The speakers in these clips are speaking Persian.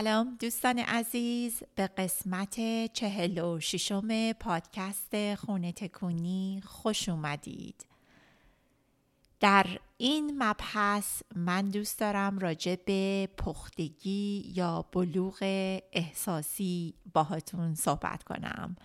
سلام دوستان عزیز به قسمت چهل و ششم پادکست خونه تکونی خوش اومدید. در این مبحث من دوست دارم راجع به پختگی یا بلوغ احساسی باهاتون صحبت کنم.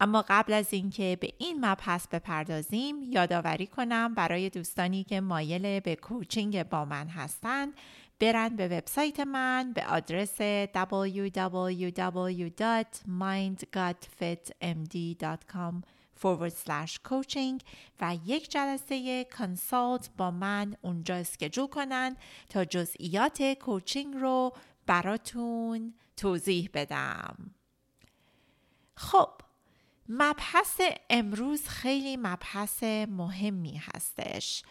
اما قبل از اینکه به این مبحث بپردازیم یادآوری کنم برای دوستانی که مایل به کوچینگ با من هستند برن به وبسایت من به آدرس www.mindgutfitmd.com forward slash coaching و یک جلسه کانسالت با من اونجا اسکجول کنن تا جزئیات کوچینگ رو براتون توضیح بدم. خب مبحث امروز خیلی مبحث مهمی هستش.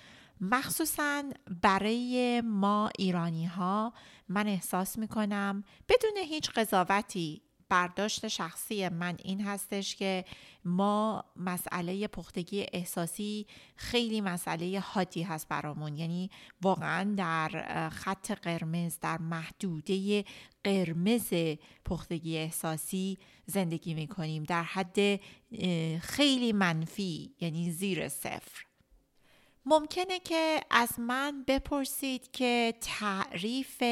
مخصوصا برای ما ایرانی ها من احساس می کنم بدون هیچ قضاوتی برداشت شخصی من این هستش که ما مسئله پختگی احساسی خیلی مسئله حادی هست برامون. یعنی واقعا در خط قرمز در محدوده قرمز پختگی احساسی زندگی می کنیم در حد خیلی منفی یعنی زیر صفر. ممکنه که از من بپرسید که تعریف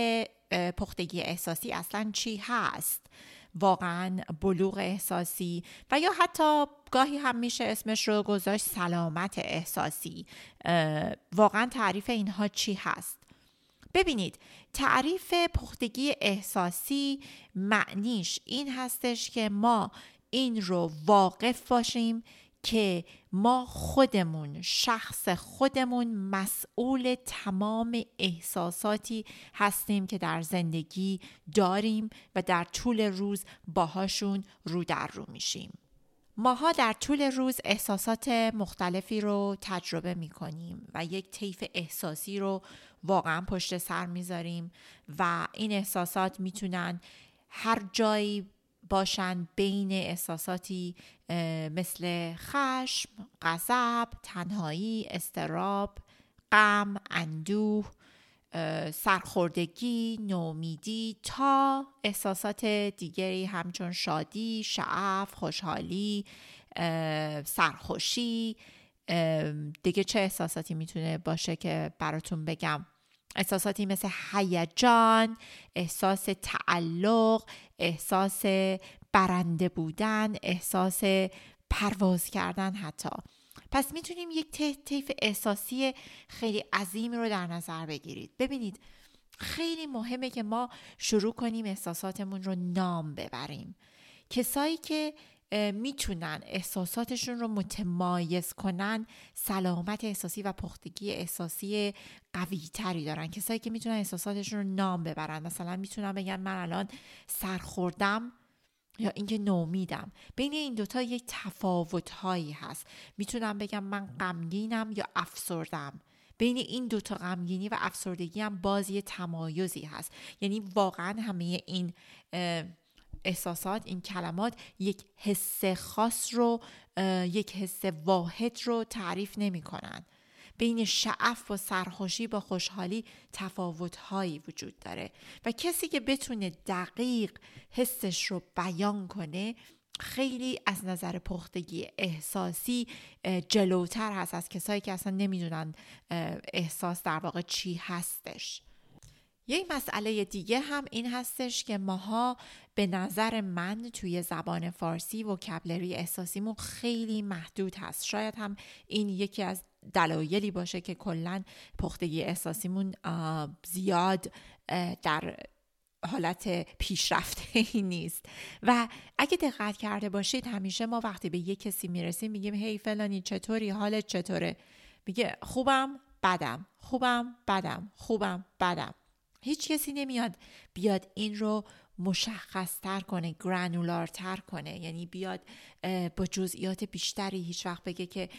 پختگی احساسی اصلا چی هست؟ واقعا بلوغ احساسی. و یا حتی گاهی هم میشه اسمش رو گذاشت سلامت احساسی. واقعا تعریف اینها چی هست؟ ببینید تعریف پختگی احساسی معنیش این هستش که ما این رو واقف باشیم که ما خودمون شخص خودمون مسئول تمام احساساتی هستیم که در زندگی داریم و در طول روز باهاشون رو در رو میشیم. ماها در طول روز احساسات مختلفی رو تجربه می کنیم و یک طیف احساسی رو واقعا پشت سر می‌ذاریم و این احساسات می‌تونن هر جایی باشند بین احساساتی مثل خشم، غضب، تنهایی، استراب، غم، اندوه، سرخوردگی، نومیدی تا احساسات دیگری همچون شادی، شعف، خوشحالی، سرخوشی. دیگه چه احساساتی می‌تونه باشه که براتون بگم؟ احساساتی مثل هیجان احساس تعلق احساس برنده بودن احساس پرواز کردن حتی. پس می‌تونیم یک طیف احساسی خیلی عظیمی رو در نظر بگیرید. ببینید خیلی مهمه که ما شروع کنیم احساساتمون رو نام ببریم. کسایی که می‌تونن احساساتشون رو متمایز کنن سلامت احساسی و پختگی احساسی قوی تری دارن. کسایی که می‌تونن احساساتشون رو نام ببرن. مثلا می‌تونن بگن من الان سرخوردم یا اینکه نومیدم. بین این دوتا یک تفاوت هایی هست. می‌تونم بگم من غمگینم یا افسردم. بین این دوتا غمگینی و افسردگی هم باز یه تمایزی هست. یعنی واقعا همه این احساسات این کلمات یک حس خاص رو یک حس واحد رو تعریف نمی کنن. بین شعف و سرخوشی با خوشحالی تفاوتهایی وجود داره و کسی که بتونه دقیق حسش رو بیان کنه خیلی از نظر پختگی احساسی جلوتر هست از کسایی که اصلا نمی‌دونن احساس در واقع چی هستش یک مسئله دیگه هم این هستش که ماها به نظر من توی زبان فارسی و کبلری احساسیمون خیلی محدود هست. شاید هم این یکی از دلایلی باشه که کلا پختگی احساسیمون زیاد در حالت پیشرفته ای نیست. و اگه دقت کرده باشید همیشه ما وقتی به یه کسی می‌رسیم میگیم هی فلانی چطوری؟ حالت چطوره؟ میگه خوبم بدم. خوبم بدم. خوبم بدم. هیچ کسی نمیاد بیاد این رو مشخص تر کنه گرانولارتر کنه. یعنی بیاد با جزئیات بیشتری هیچ وقت بگه که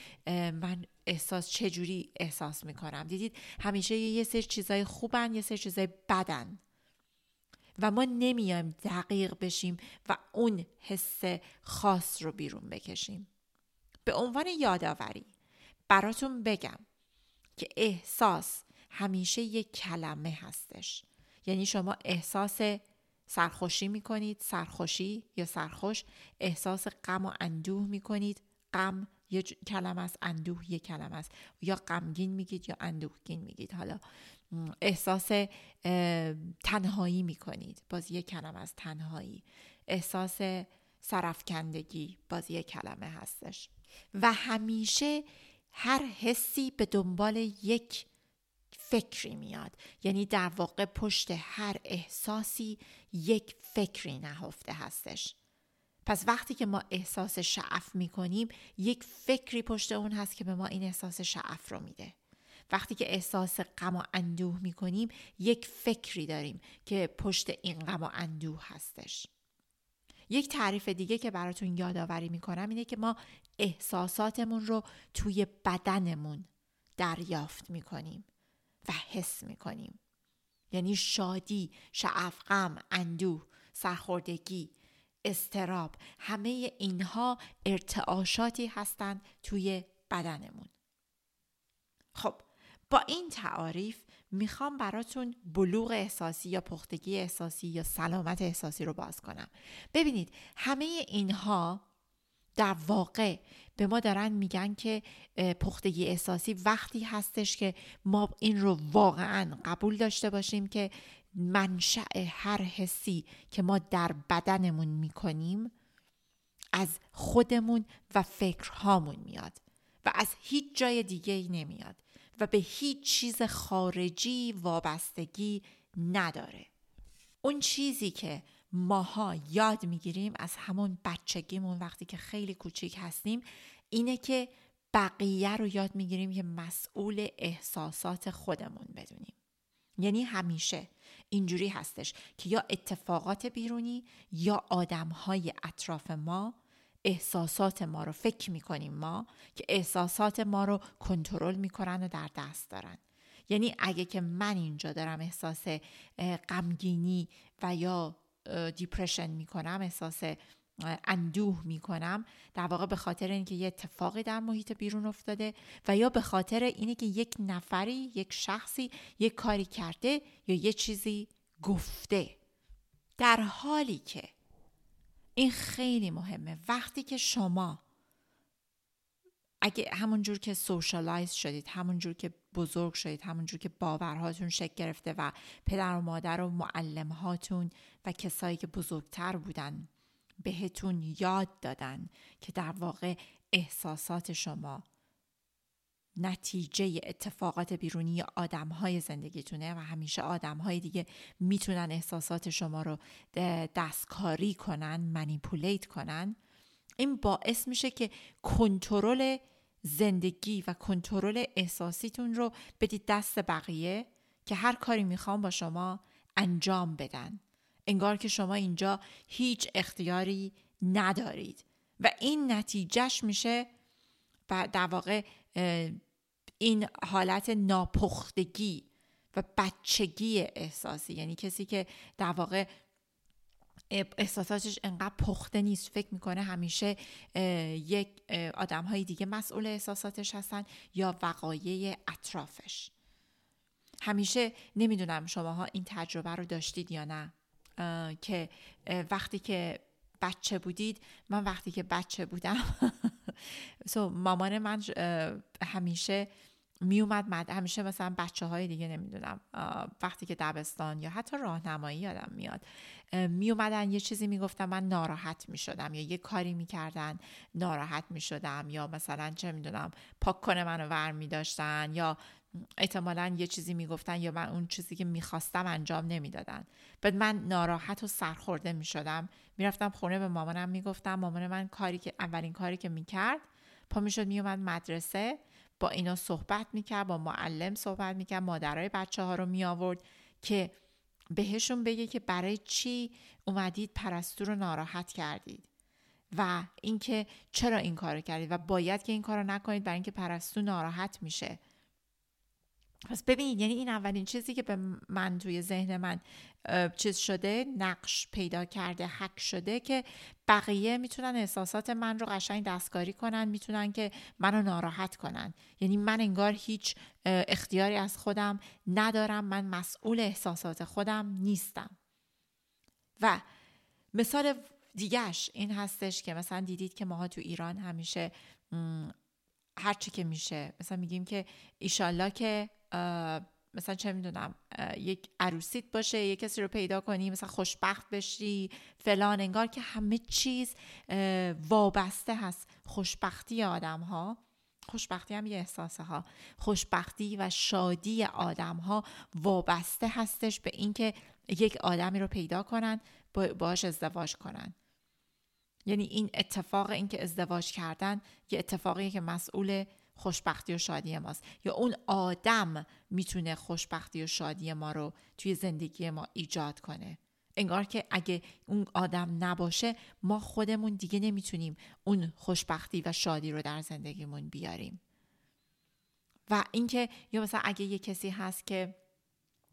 من احساس چجوری احساس می‌کنم. دیدید؟ همیشه یه سری چیزای خوبن یه سری چیزای بدن. و ما نمیایم دقیق بشیم و اون حس خاص رو بیرون بکشیم. به عنوان یادآوری براتون بگم که احساس همیشه یک کلمه هستش. یعنی شما احساس سرخوشی می‌کنید سرخوشی یا سرخوش احساس غم و اندوه می‌کنید. غم یه کلمه است اندوه یه کلمه است. یا غمگین میگید یا اندوهگین میگید. حالا احساس تنهایی می‌کنید. باز یه کلمه از تنهایی. احساس سرفکندگی باز یه کلمه هستش. و همیشه هر حسی به دنبال یک فکری میاد. یعنی در واقع پشت هر احساسی یک فکری نهفته هستش. پس وقتی که ما احساس شعف می‌کنیم یک فکری پشت اون هست که به ما این احساس شعف رو میده. وقتی که احساس غم و اندوه می‌کنیم یک فکری داریم که پشت این غم و اندوه هستش. یک تعریف دیگه که براتون یادآوری می‌کنم اینه که ما احساساتمون رو توی بدنمون دریافت می‌کنیم. و حس می‌کنیم. یعنی شادی، شعف غم، اندوه، سرخوردگی، استراب همه اینها ارتعاشاتی هستند توی بدنمون. خب با این تعاریف می‌خوام براتون بلوغ احساسی یا پختگی احساسی یا سلامت احساسی رو باز کنم. ببینید همه اینها در واقع به ما دارن میگن که پختگی احساسی وقتی هستش که ما این رو واقعا قبول داشته باشیم که منشأ هر حسی که ما در بدنمون می‌کنیم از خودمون و فکرهامون میاد و از هیچ جای دیگه ای نمیاد و به هیچ چیز خارجی وابستگی نداره. اون چیزی که ماها یاد می‌گیریم از همون بچگیمون وقتی که خیلی کوچیک هستیم اینه که بقیه رو یاد می‌گیریم که مسئول احساسات خودمون بدونیم. یعنی همیشه اینجوری هستش که یا اتفاقات بیرونی یا آدمهای اطراف ما احساسات ما رو فکر می‌کنیم ما که احساسات ما رو کنترل می‌کنن و در دست دارن. یعنی اگه که من اینجا دارم احساس غمگینی و یا دیپرشن می‌کنم احساس اندوه می‌کنم در واقع به خاطر اینکه یه اتفاقی در محیط بیرون افتاده و یا به خاطر اینه که یک نفری یک شخصی یک کاری کرده یا یه چیزی گفته. در حالی که این خیلی مهمه. وقتی که شما اگه همونجور که سوشالایز شدید همونجور که بزرگ شدید همونجور که باورهاتون شکل گرفته و پدر و مادر و معلم هاتون و کسایی که بزرگتر بودن بهتون یاد دادن که در واقع احساسات شما نتیجه اتفاقات بیرونی آدم های زندگیتونه و همیشه آدم های دیگه می‌تونن احساسات شما رو دستکاری کنن منیپولیت کنن. این باعث میشه که کنترل زندگی و کنترل احساسیتون رو بدید دست بقیه که هر کاری می‌خوام با شما انجام بدن. انگار که شما اینجا هیچ اختیاری ندارید. و این نتیجهش میشه و در واقع این حالت ناپختگی و بچگی احساسی. یعنی کسی که در واقع احساساتش انقدر پخته نیست. فکر می‌کنه همیشه یک آدم های دیگه مسئول احساساتش هستن یا وقایع اطرافش. همیشه نمی‌دونم شماها این تجربه رو داشتید یا نه. که وقتی که بچه بودید من وقتی که بچه بودم سو مامان من همیشه میومد مد همیشه مثلا بچه های دیگه نمی‌دونم وقتی که دبستان یا حتی راهنمایی یادم میاد میومدن یه چیزی می‌گفتن من ناراحت می‌شدم یا یه کاری می‌کردن ناراحت می‌شدم یا مثلا چه می‌دونم پاک کنه منو ور میداشتن یا احتمالا یه چیزی می‌گفتن یا من اون چیزی که می‌خواستم انجام نمی‌دادن. بعد من ناراحت و سرخورده می‌شدم. می‌رفتم خونه به مامانم می‌گفتم مامان من کاری که اولین کاری که می‌کرد پا می‌شد میومد مدرسه. با اینا صحبت می‌کرد با معلم صحبت می‌کرد مادرای بچه ها رو می آورد که بهشون بگه که برای چی اومدید پرستو رو ناراحت کردید و اینکه چرا این کارو کردید و باید که این کارو نکنید برای اینکه پرستو ناراحت میشه. پس ببینید یعنی این اولین چیزی که به من توی ذهن من چیز شده نقش پیدا کرده حک شده که بقیه می‌تونن احساسات من رو قشنگ دستکاری کنن می‌تونن که منو ناراحت کنن. یعنی من انگار هیچ اختیاری از خودم ندارم من مسئول احساسات خودم نیستم. و مثال دیگهش این هستش که مثلا دیدید که ماها تو ایران همیشه هرچی که میشه مثلا میگیم که ایشالله که مثلا چه می‌دونم یک عروسیت باشه یک کسی رو پیدا کنی مثلا خوشبخت بشی فلان انگار که همه چیز وابسته هست. خوشبختی آدم ها خوشبختی هم یه احساسه ها خوشبختی و شادی آدم ها وابسته هستش به اینکه یک آدمی رو پیدا کنن باش ازدواج کنن. یعنی این اتفاق اینکه ازدواج کردن یه اتفاقی که مسئول خوشبختی و شادی ماست. یا اون آدم می‌تونه خوشبختی و شادی ما رو توی زندگی ما ایجاد کنه. انگار که اگه اون آدم نباشه ما خودمون دیگه نمی‌تونیم اون خوشبختی و شادی رو در زندگیمون بیاریم. و اینکه یا مثلا اگه یه کسی هست که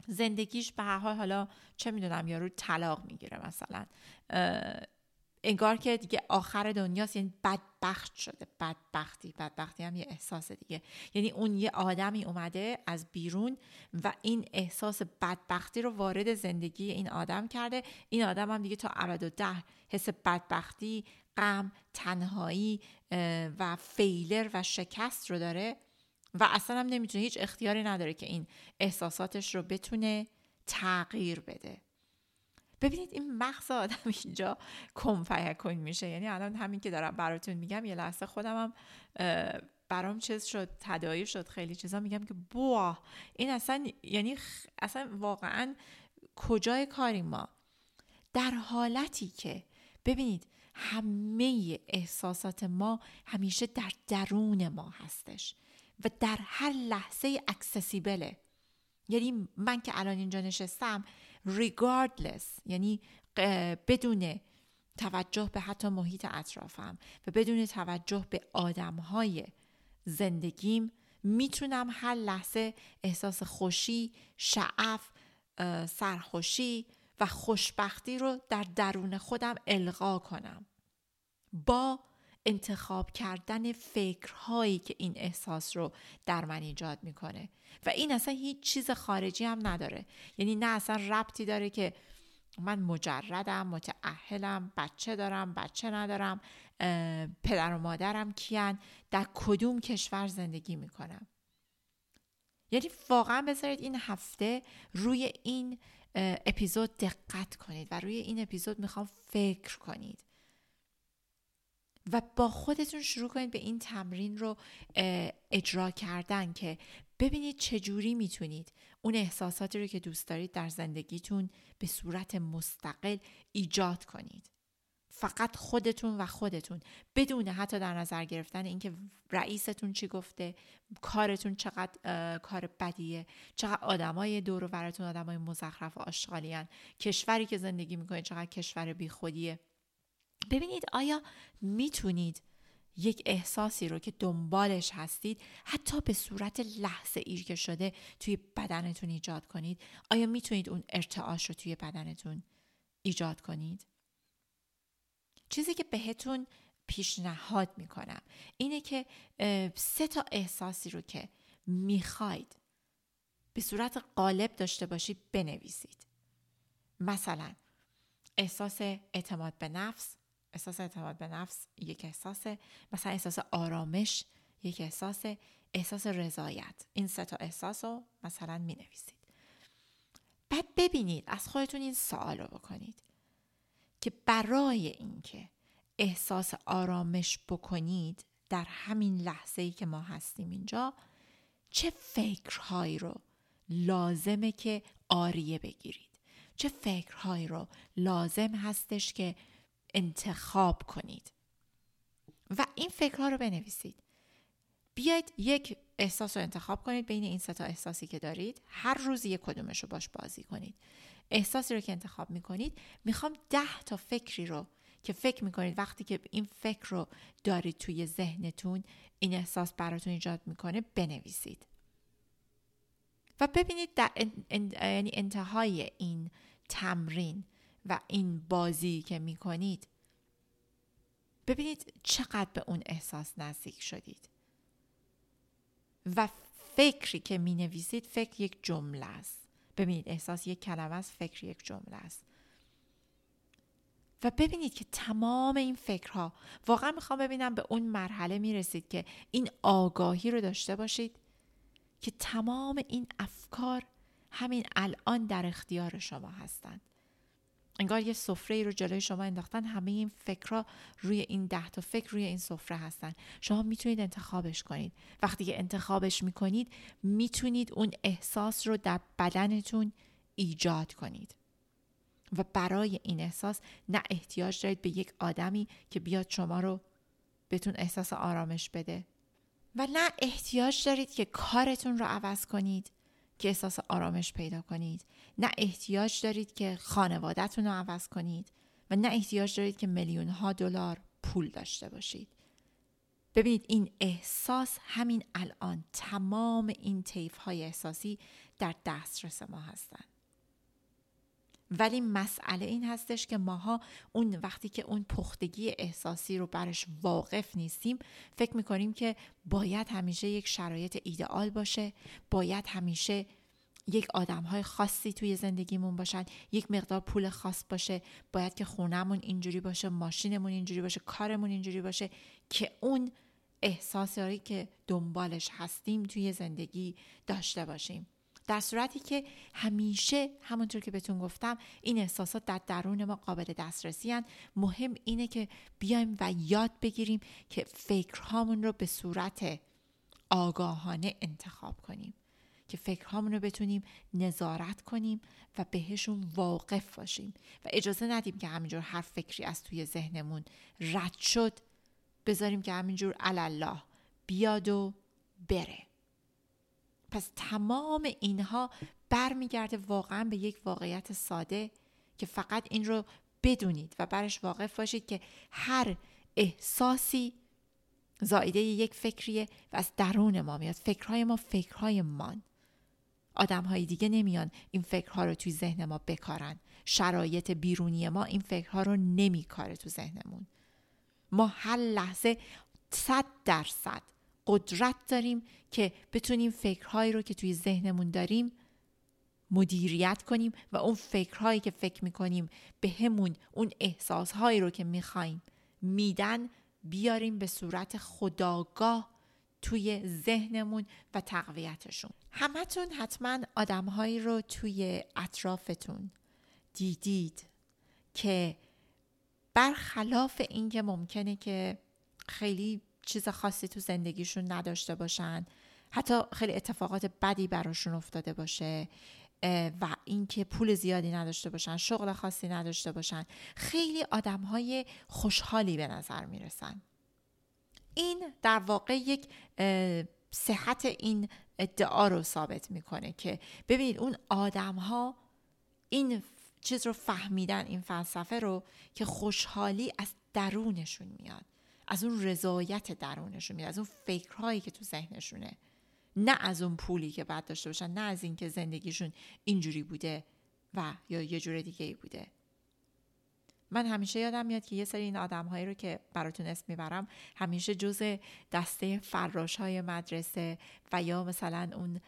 زندگیش به هر حال حالا چه می‌دونم یارو طلاق می‌گیره مثلا انگار که دیگه آخر دنیاست یعنی بدبخت شده. بدبختی بدبختی هم یه احساس دیگه. یعنی اون یه آدمی اومده از بیرون و این احساس بدبختی رو وارد زندگی این آدم کرده. این آدم هم دیگه تا ابد و ده حس بدبختی غم تنهایی و فیلر و شکست رو داره و اصلا هم نمی‌تونه هیچ اختیاری نداره که این احساساتش رو بتونه تغییر بده. ببینید این مغز آدم اینجا کن میشه. یعنی الان همین که دارم براتون میگم یه لحظه خودم هم برام چیز شد تدایی شد خیلی چیزا میگم که بوا این اصلا یعنی اصلا واقعا کجای کاری ما؟ در حالتی که ببینید همه احساسات ما همیشه در درون ما هستش و در هر لحظه اکسسیبله یعنی من که الان اینجا نشستم regardless یعنی بدون توجه به حتی محیط اطرافم و بدون توجه به آدمهای زندگیم می‌تونم هر لحظه احساس خوشی، شعف، سرخوشی و خوشبختی رو در درون خودم القا کنم. با انتخاب کردن فکرهایی که این احساس رو در من ایجاد می‌کنه. و این اصلا هیچ چیز خارجی هم نداره. یعنی نه اصلا ربطی داره که من مجردم متعهلم بچه دارم بچه ندارم پدر و مادرم کیان در کدوم کشور زندگی می‌کنم. یعنی واقعا بذارید این هفته روی این اپیزود دقت کنید و روی این اپیزود می‌خوام فکر کنید. و با خودتون شروع کنید به این تمرین رو اجرا کردن که ببینید چجوری می‌تونید اون احساساتی رو که دوست دارید در زندگیتون به صورت مستقل ایجاد کنید. فقط خودتون و خودتون. بدون حتی در نظر گرفتن اینکه رئیستون چی گفته کارتون چقدر کار بدیه چقدر آدمای دور و براتون آدمای مزخرف و آشغالیان. کشوری که زندگی می‌کنید چقدر کشور بیخودیه. ببینید آیا می‌تونید یک احساسی رو که دنبالش هستید حتی به صورت لحظه ایر که شده توی بدنتون ایجاد کنید؟ آیا می‌تونید اون ارتعاش رو توی بدنتون ایجاد کنید؟ چیزی که بهتون پیشنهاد می‌کنم اینه که سه تا احساسی رو که می‌خواید به صورت غالب داشته باشید بنویسید. مثلا احساس اعتماد به نفس احساس اعتماد به نفس یک احساس مثلا احساس آرامش یک احساس احساس رضایت. این سه تا احساس رو مثلا می نویسید بعد ببینید از خودتون این سوال رو بکنید که برای اینکه احساس آرامش بکنید در همین لحظه ای که ما هستیم اینجا چه فکرهایی رو لازمه که آریه بگیرید؟ چه فکرهایی رو لازم هستش که انتخاب کنید. و این فکرها رو بنویسید. بیاید یک احساس رو انتخاب کنید بین این سه تا احساسی که دارید. هر روز یک کدومش رو باش بازی کنید. احساسی رو که انتخاب می‌کنید. می‌خوام ده تا فکری رو که فکر می‌کنید وقتی که این فکر رو دارید توی ذهنتون این احساس براتون ایجاد می‌کنه بنویسید. و ببینید در یعنی انتهای این تمرین و این بازی که می‌کنید ببینید چقدر به اون احساس نزدیک شدید. و فکری که می نویسید فکر یک جمله است. ببینید احساس یک کلمه است فکر یک جمله است. و ببینید که تمام این فکرها واقعا می‌خوام ببینم به اون مرحله می‌رسید که این آگاهی رو داشته باشید که تمام این افکار همین الان در اختیار شما هستند. انگار یه سفره ای رو جلوی شما انداختن همه این فکرها روی این ده تا فکر روی این سفره هستن. شما می‌تونید انتخابش کنید. وقتی که انتخابش می‌کنید می‌تونید اون احساس رو در بدنتون ایجاد کنید. و برای این احساس نه احتیاج دارید به یک آدمی که بیاد شما رو بهتون احساس آرامش بده. و نه احتیاج دارید که کارتون رو عوض کنید. که احساس آرامش پیدا کنید. نه احتیاج دارید که خانوادهتون رو عوض کنید و نه احتیاج دارید که میلیون ها دلار پول داشته باشید. ببینید این احساس همین الان تمام این طیف های احساسی در دسترس ما هستند ولی مسئله این هستش که ماها اون وقتی که اون پختگی احساسی رو برش واقف نیستیم فکر می‌کنیم که باید همیشه یک شرایط ایدئال باشه باید همیشه یک آدم های خاصی توی زندگیمون باشن یک مقدار پول خاص باشه باید که خونهمون اینجوری باشه ماشینمون اینجوری باشه کارمون اینجوری باشه که اون احساسی که دنبالش هستیم توی زندگی داشته باشیم. در صورتی که همیشه همونطور که بهتون گفتم این احساسات در درون ما قابل دسترسی هن. مهم اینه که بیایم و یاد بگیریم که فکرهامون رو به صورت آگاهانه انتخاب کنیم. که فکرهامون رو بتونیم نظارت کنیم و بهشون واقف باشیم. و اجازه ندیم که همینجور هر فکری از توی ذهنمون رد شد بذاریم که همینجور الله بیاد و بره. پس تمام اینها برمیگرده واقعا به یک واقعیت ساده که فقط این رو بدونید و برش واقف باشید که هر احساسی زایده یک فکریه و از درون ما میاد. فکرهای ما فکرهای مان. آدم های دیگه نمیان این فکرها رو توی ذهن ما بکارن. شرایط بیرونی ما این فکرها رو نمیکاره تو ذهنمون. ما هر لحظه صد درصد قدرت داریم که بتونیم فکرهایی رو که توی ذهنمون داریم مدیریت کنیم و اون فکرهایی که فکر می‌کنیم به همون اون احساسهایی رو که می‌خوایم میدن بیاریم به صورت خداگاه توی ذهنمون و تقویتشون. همتون حتما آدمهایی رو توی اطرافتون دیدید که برخلاف اینکه ممکنه که خیلی چیز خاصی تو زندگیشون نداشته باشن. حتی خیلی اتفاقات بدی براشون افتاده باشه و اینکه پول زیادی نداشته باشن شغل خاصی نداشته باشن. خیلی آدم های خوشحالی به نظر می‌رسن. این در واقع یک صحت این ادعا رو ثابت می‌کنه که ببینید اون آدم ها این چیز رو فهمیدن این فلسفه رو که خوشحالی از درونشون میاد. از اون رضایت درونشون میاد از اون فکرهایی که تو ذهنشونه. نه از اون پولی که بعد داشته باشن نه از اینکه زندگیشون اینجوری بوده و یا یه جور دیگه ای بوده. من همیشه یادم میاد که یه سری این آدم هایی رو که براتون اسم می‌برم همیشه جز دسته فراش های مدرسه و یا مثلا اون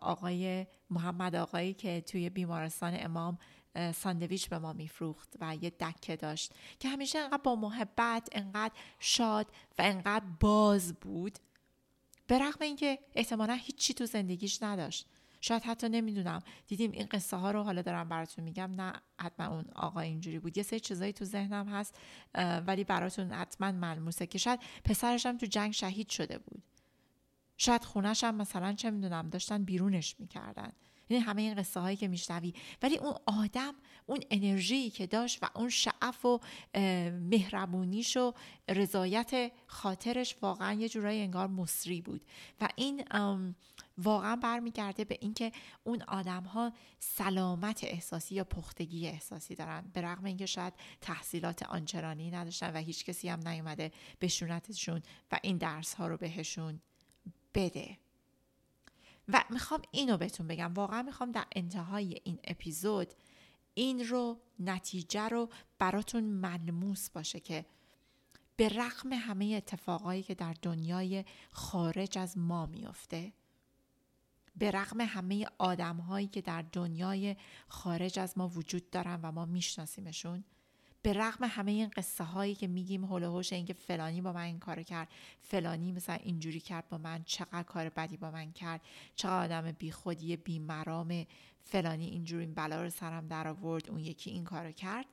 آقای محمد آقایی که توی بیمارستان امام ساندویچ به ما میفروخت و یه دکه داشت که همیشه انقدر با محبت انقدر شاد و انقدر باز بود. به رغم اینکه احتمالا هیچی تو زندگیش نداشت. شاید حتی نمی‌دونم. دیدیم این قصه ها رو حالا دارم براتون میگم. نه حتما اون آقا اینجوری بود. یه سری چیزایی تو ذهنم هست ولی براتون حتما ملموسه که شاید پسرش هم تو جنگ شهید شده بود. شاید خونش هم مثلا چه می‌دونم داشتن بیرونش می‌کردن. یعنی همه این قصه هایی که میشنوی. ولی اون آدم اون انرژی که داشت و اون شعف و مهربونیش و رضایت خاطرش واقعا یه جورایی انگار مصری بود. و این واقعا برمیگرده به اینکه اون آدم ها سلامت احساسی یا پختگی احساسی دارن. به رغم اینکه شاید تحصیلات آنچرانی نداشتن و هیچ کسی هم نیومده بشونتشون و این درس ها رو بهشون بده. و می‌خوام اینو بهتون بگم. واقعا می‌خوام در انتهای این اپیزود این رو نتیجه رو براتون ملموس باشه که به رغم همه اتفاقایی که در دنیای خارج از ما میافته به رغم همه آدم هایی که در دنیای خارج از ما وجود دارن و ما میشناسیمشون به رغم همه این قصه هایی که میگیم هلوهوش اینکه فلانی با من این کار کرد فلانی مثلا اینجوری کرد با من چقدر کار بدی با من کرد چقدر آدم بی خودی بی مرام فلانی اینجوری این بلا رو سرم در آورد اون یکی این کار کرد.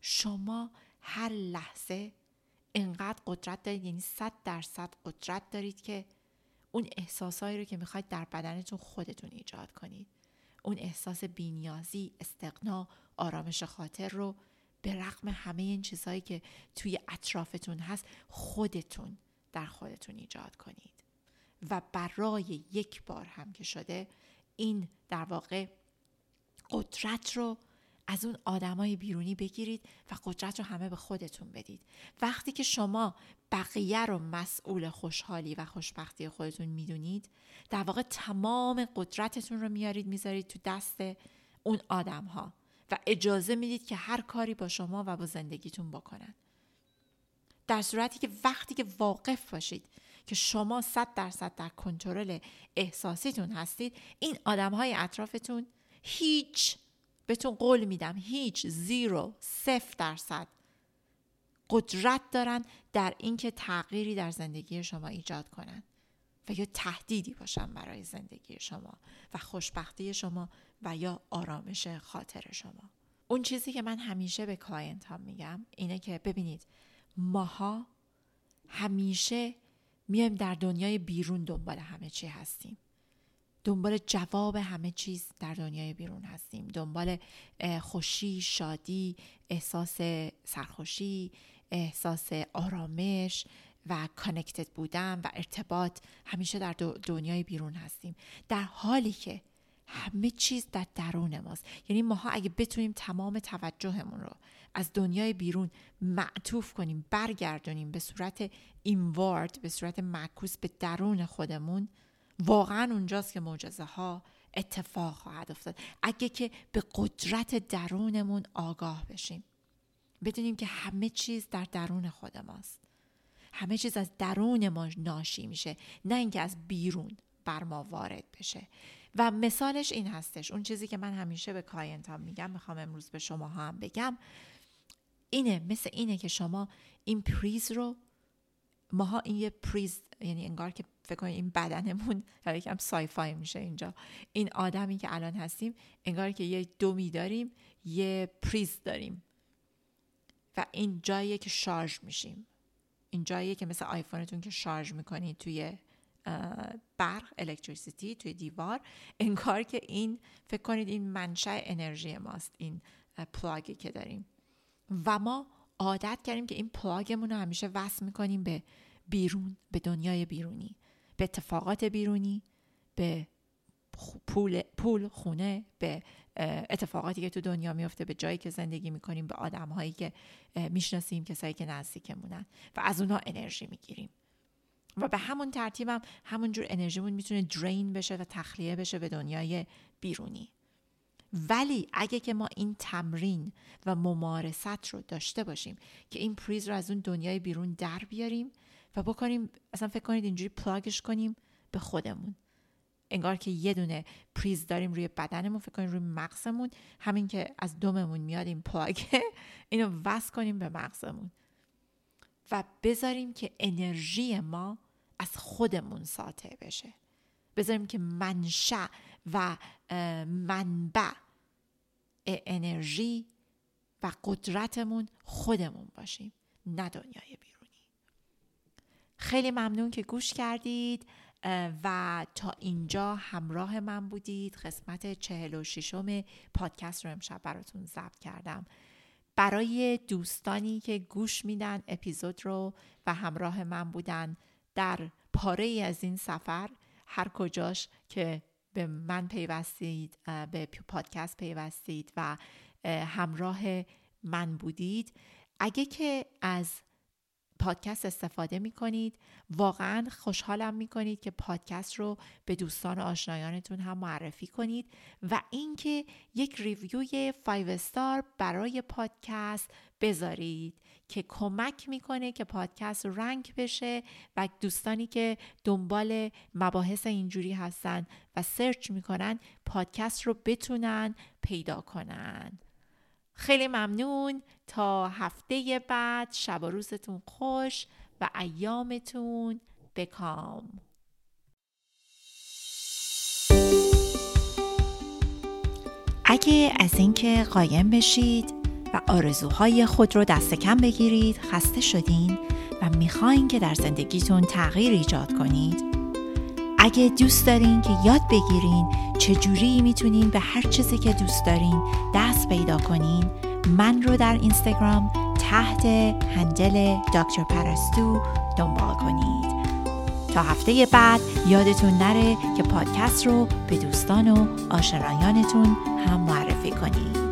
شما هر لحظه انقدر قدرت دارید یعنی صد درصد قدرت دارید که اون احساسهایی رو که می‌خواید در بدنتون خودتون ایجاد کنید. اون احساس بینیازی استقنا آرامش خاطر رو به رغم همه این چیزهایی که توی اطرافتون هست خودتون در خودتون ایجاد کنید. و برای یک بار هم که شده این در واقع قدرت رو از اون آدمای بیرونی بگیرید و قدرت رو همه به خودتون بدید. وقتی که شما بقیه رو مسئول خوشحالی و خوشبختی خودتون می‌دونید در واقع تمام قدرتتون رو میارید می‌ذارید تو دست اون آدم ها و اجازه می‌دید که هر کاری با شما و با زندگیتون بکنن. در صورتی که وقتی که واقف باشید که شما صد درصد در کنترل احساسیتون هستید این آدم های اطرافتون هیچ بهتون قول میدم هیچ زیرو صفر درصد قدرت دارن در اینکه تغییری در زندگی شما ایجاد کنن و یا تهدیدی باشن برای زندگی شما و خوشبختی شما و یا آرامش خاطر شما. اون چیزی که من همیشه به client ها میگم اینه که ببینید ماها همیشه میایم در دنیای بیرون دنبال همه چی هستیم. دنبال جواب همه چیز در دنیای بیرون هستیم. دنبال خوشی شادی احساس سرخوشی احساس آرامش و کانکتد بودن و ارتباط همیشه در دنیای بیرون هستیم. در حالی که همه چیز در درون ماست. یعنی ماها اگه بتونیم تمام توجهمون رو از دنیای بیرون معطوف کنیم برگردونیم به صورت اینوارد به صورت معکوس به درون خودمون واقعا اونجاست که معجزه ها اتفاق خواهد افتاد. اگه که به قدرت درونمون آگاه بشیم بدونیم که همه چیز در درون خود ماست. همه چیز از درون ما ناشی میشه نه اینکه از بیرون بر ما وارد بشه. و مثالش این هستش. اون چیزی که من همیشه به client ام میگم می‌خوام امروز به شما هم بگم اینه مثل اینه که شما این پریز رو ماها این یه پریز یعنی انگار که فکر کنید این بدنمون حالا یکم sci-fi میشه اینجا. این آدمی که الان هستیم انگار که یه دمی داریم یه پریز داریم. و این جاییه که شارژ میشیم. این جاییه که مثل آیفونتون که شارژ می‌کنید توی برق electricity توی دیوار. انگار که این فکر کنید این منشأ انرژی ماست این plug ی که داریم. و ما عادت کردیم که این plug مون رو همیشه وصل می‌کنیم به بیرون به دنیای بیرونی. به اتفاقات بیرونی به پول, پول خونه به اتفاقاتی که تو دنیا میفته به جایی که زندگی می‌کنیم به آدم هایی که می‌شناسیم کسایی که نزدیکمونن. و از اونها انرژی می‌گیریم. و به همون ترتیب هم همونجور انرژیمون می‌تونه درین بشه و تخلیه بشه به دنیای بیرونی. ولی اگه که ما این تمرین و ممارست رو داشته باشیم که این پریز رو از اون دنیای بیرون در بیاریم و بکنیم اصلا فکر کنید اینجوری پلاگش کنیم به خودمون. انگار که یه دونه پریز داریم روی بدنمون فکر کنیم روی مغزمون همین که از دممون میاد این پلاگه اینو وصل کنیم به مغزمون. و بذاریم که انرژی ما از خودمون ساطع بشه. بذاریم که منشأ و منبع انرژی و قدرتمون خودمون باشیم نه دنیای بیرونی. خیلی ممنون که گوش کردید و تا اینجا همراه من بودید. قسمت چهل و ششم پادکست رو امشب براتون ضبط کردم. برای دوستانی که گوش میدن اپیزود رو و همراه من بودن در پاره ای از این سفر هر کجاش که به من پیوستید به پادکست پیوستید و همراه من بودید. اگه که از پادکست استفاده می کنید واقعا خوشحالم می کنید که پادکست رو به دوستان و آشنایانتون هم معرفی کنید و اینکه یک ریویوی 5 استار برای پادکست بذارید. که کمک می‌کنه که پادکست رنگ بشه و دوستانی که دنبال مباحث اینجوری هستن و سرچ می‌کنن پادکست رو بتونن پیدا کنن. خیلی ممنون. تا هفته بعد شب و روزتون خوش و ایامتون بکام. اگه از اینکه قایم بشید و آرزوهای خود رو دست کم بگیرید خسته شدین و می‌خواین که در زندگیتون تغییر ایجاد کنید. اگه دوست دارین که یاد بگیرین چجوری می‌تونین به هر چیزی که دوست دارین دست پیدا کنین من رو در اینستاگرام تحت هندل دکتر پرستو دنبال کنید. تا هفته بعد یادتون نره که پادکست رو به دوستان و آشنایانتون هم معرفی کنید.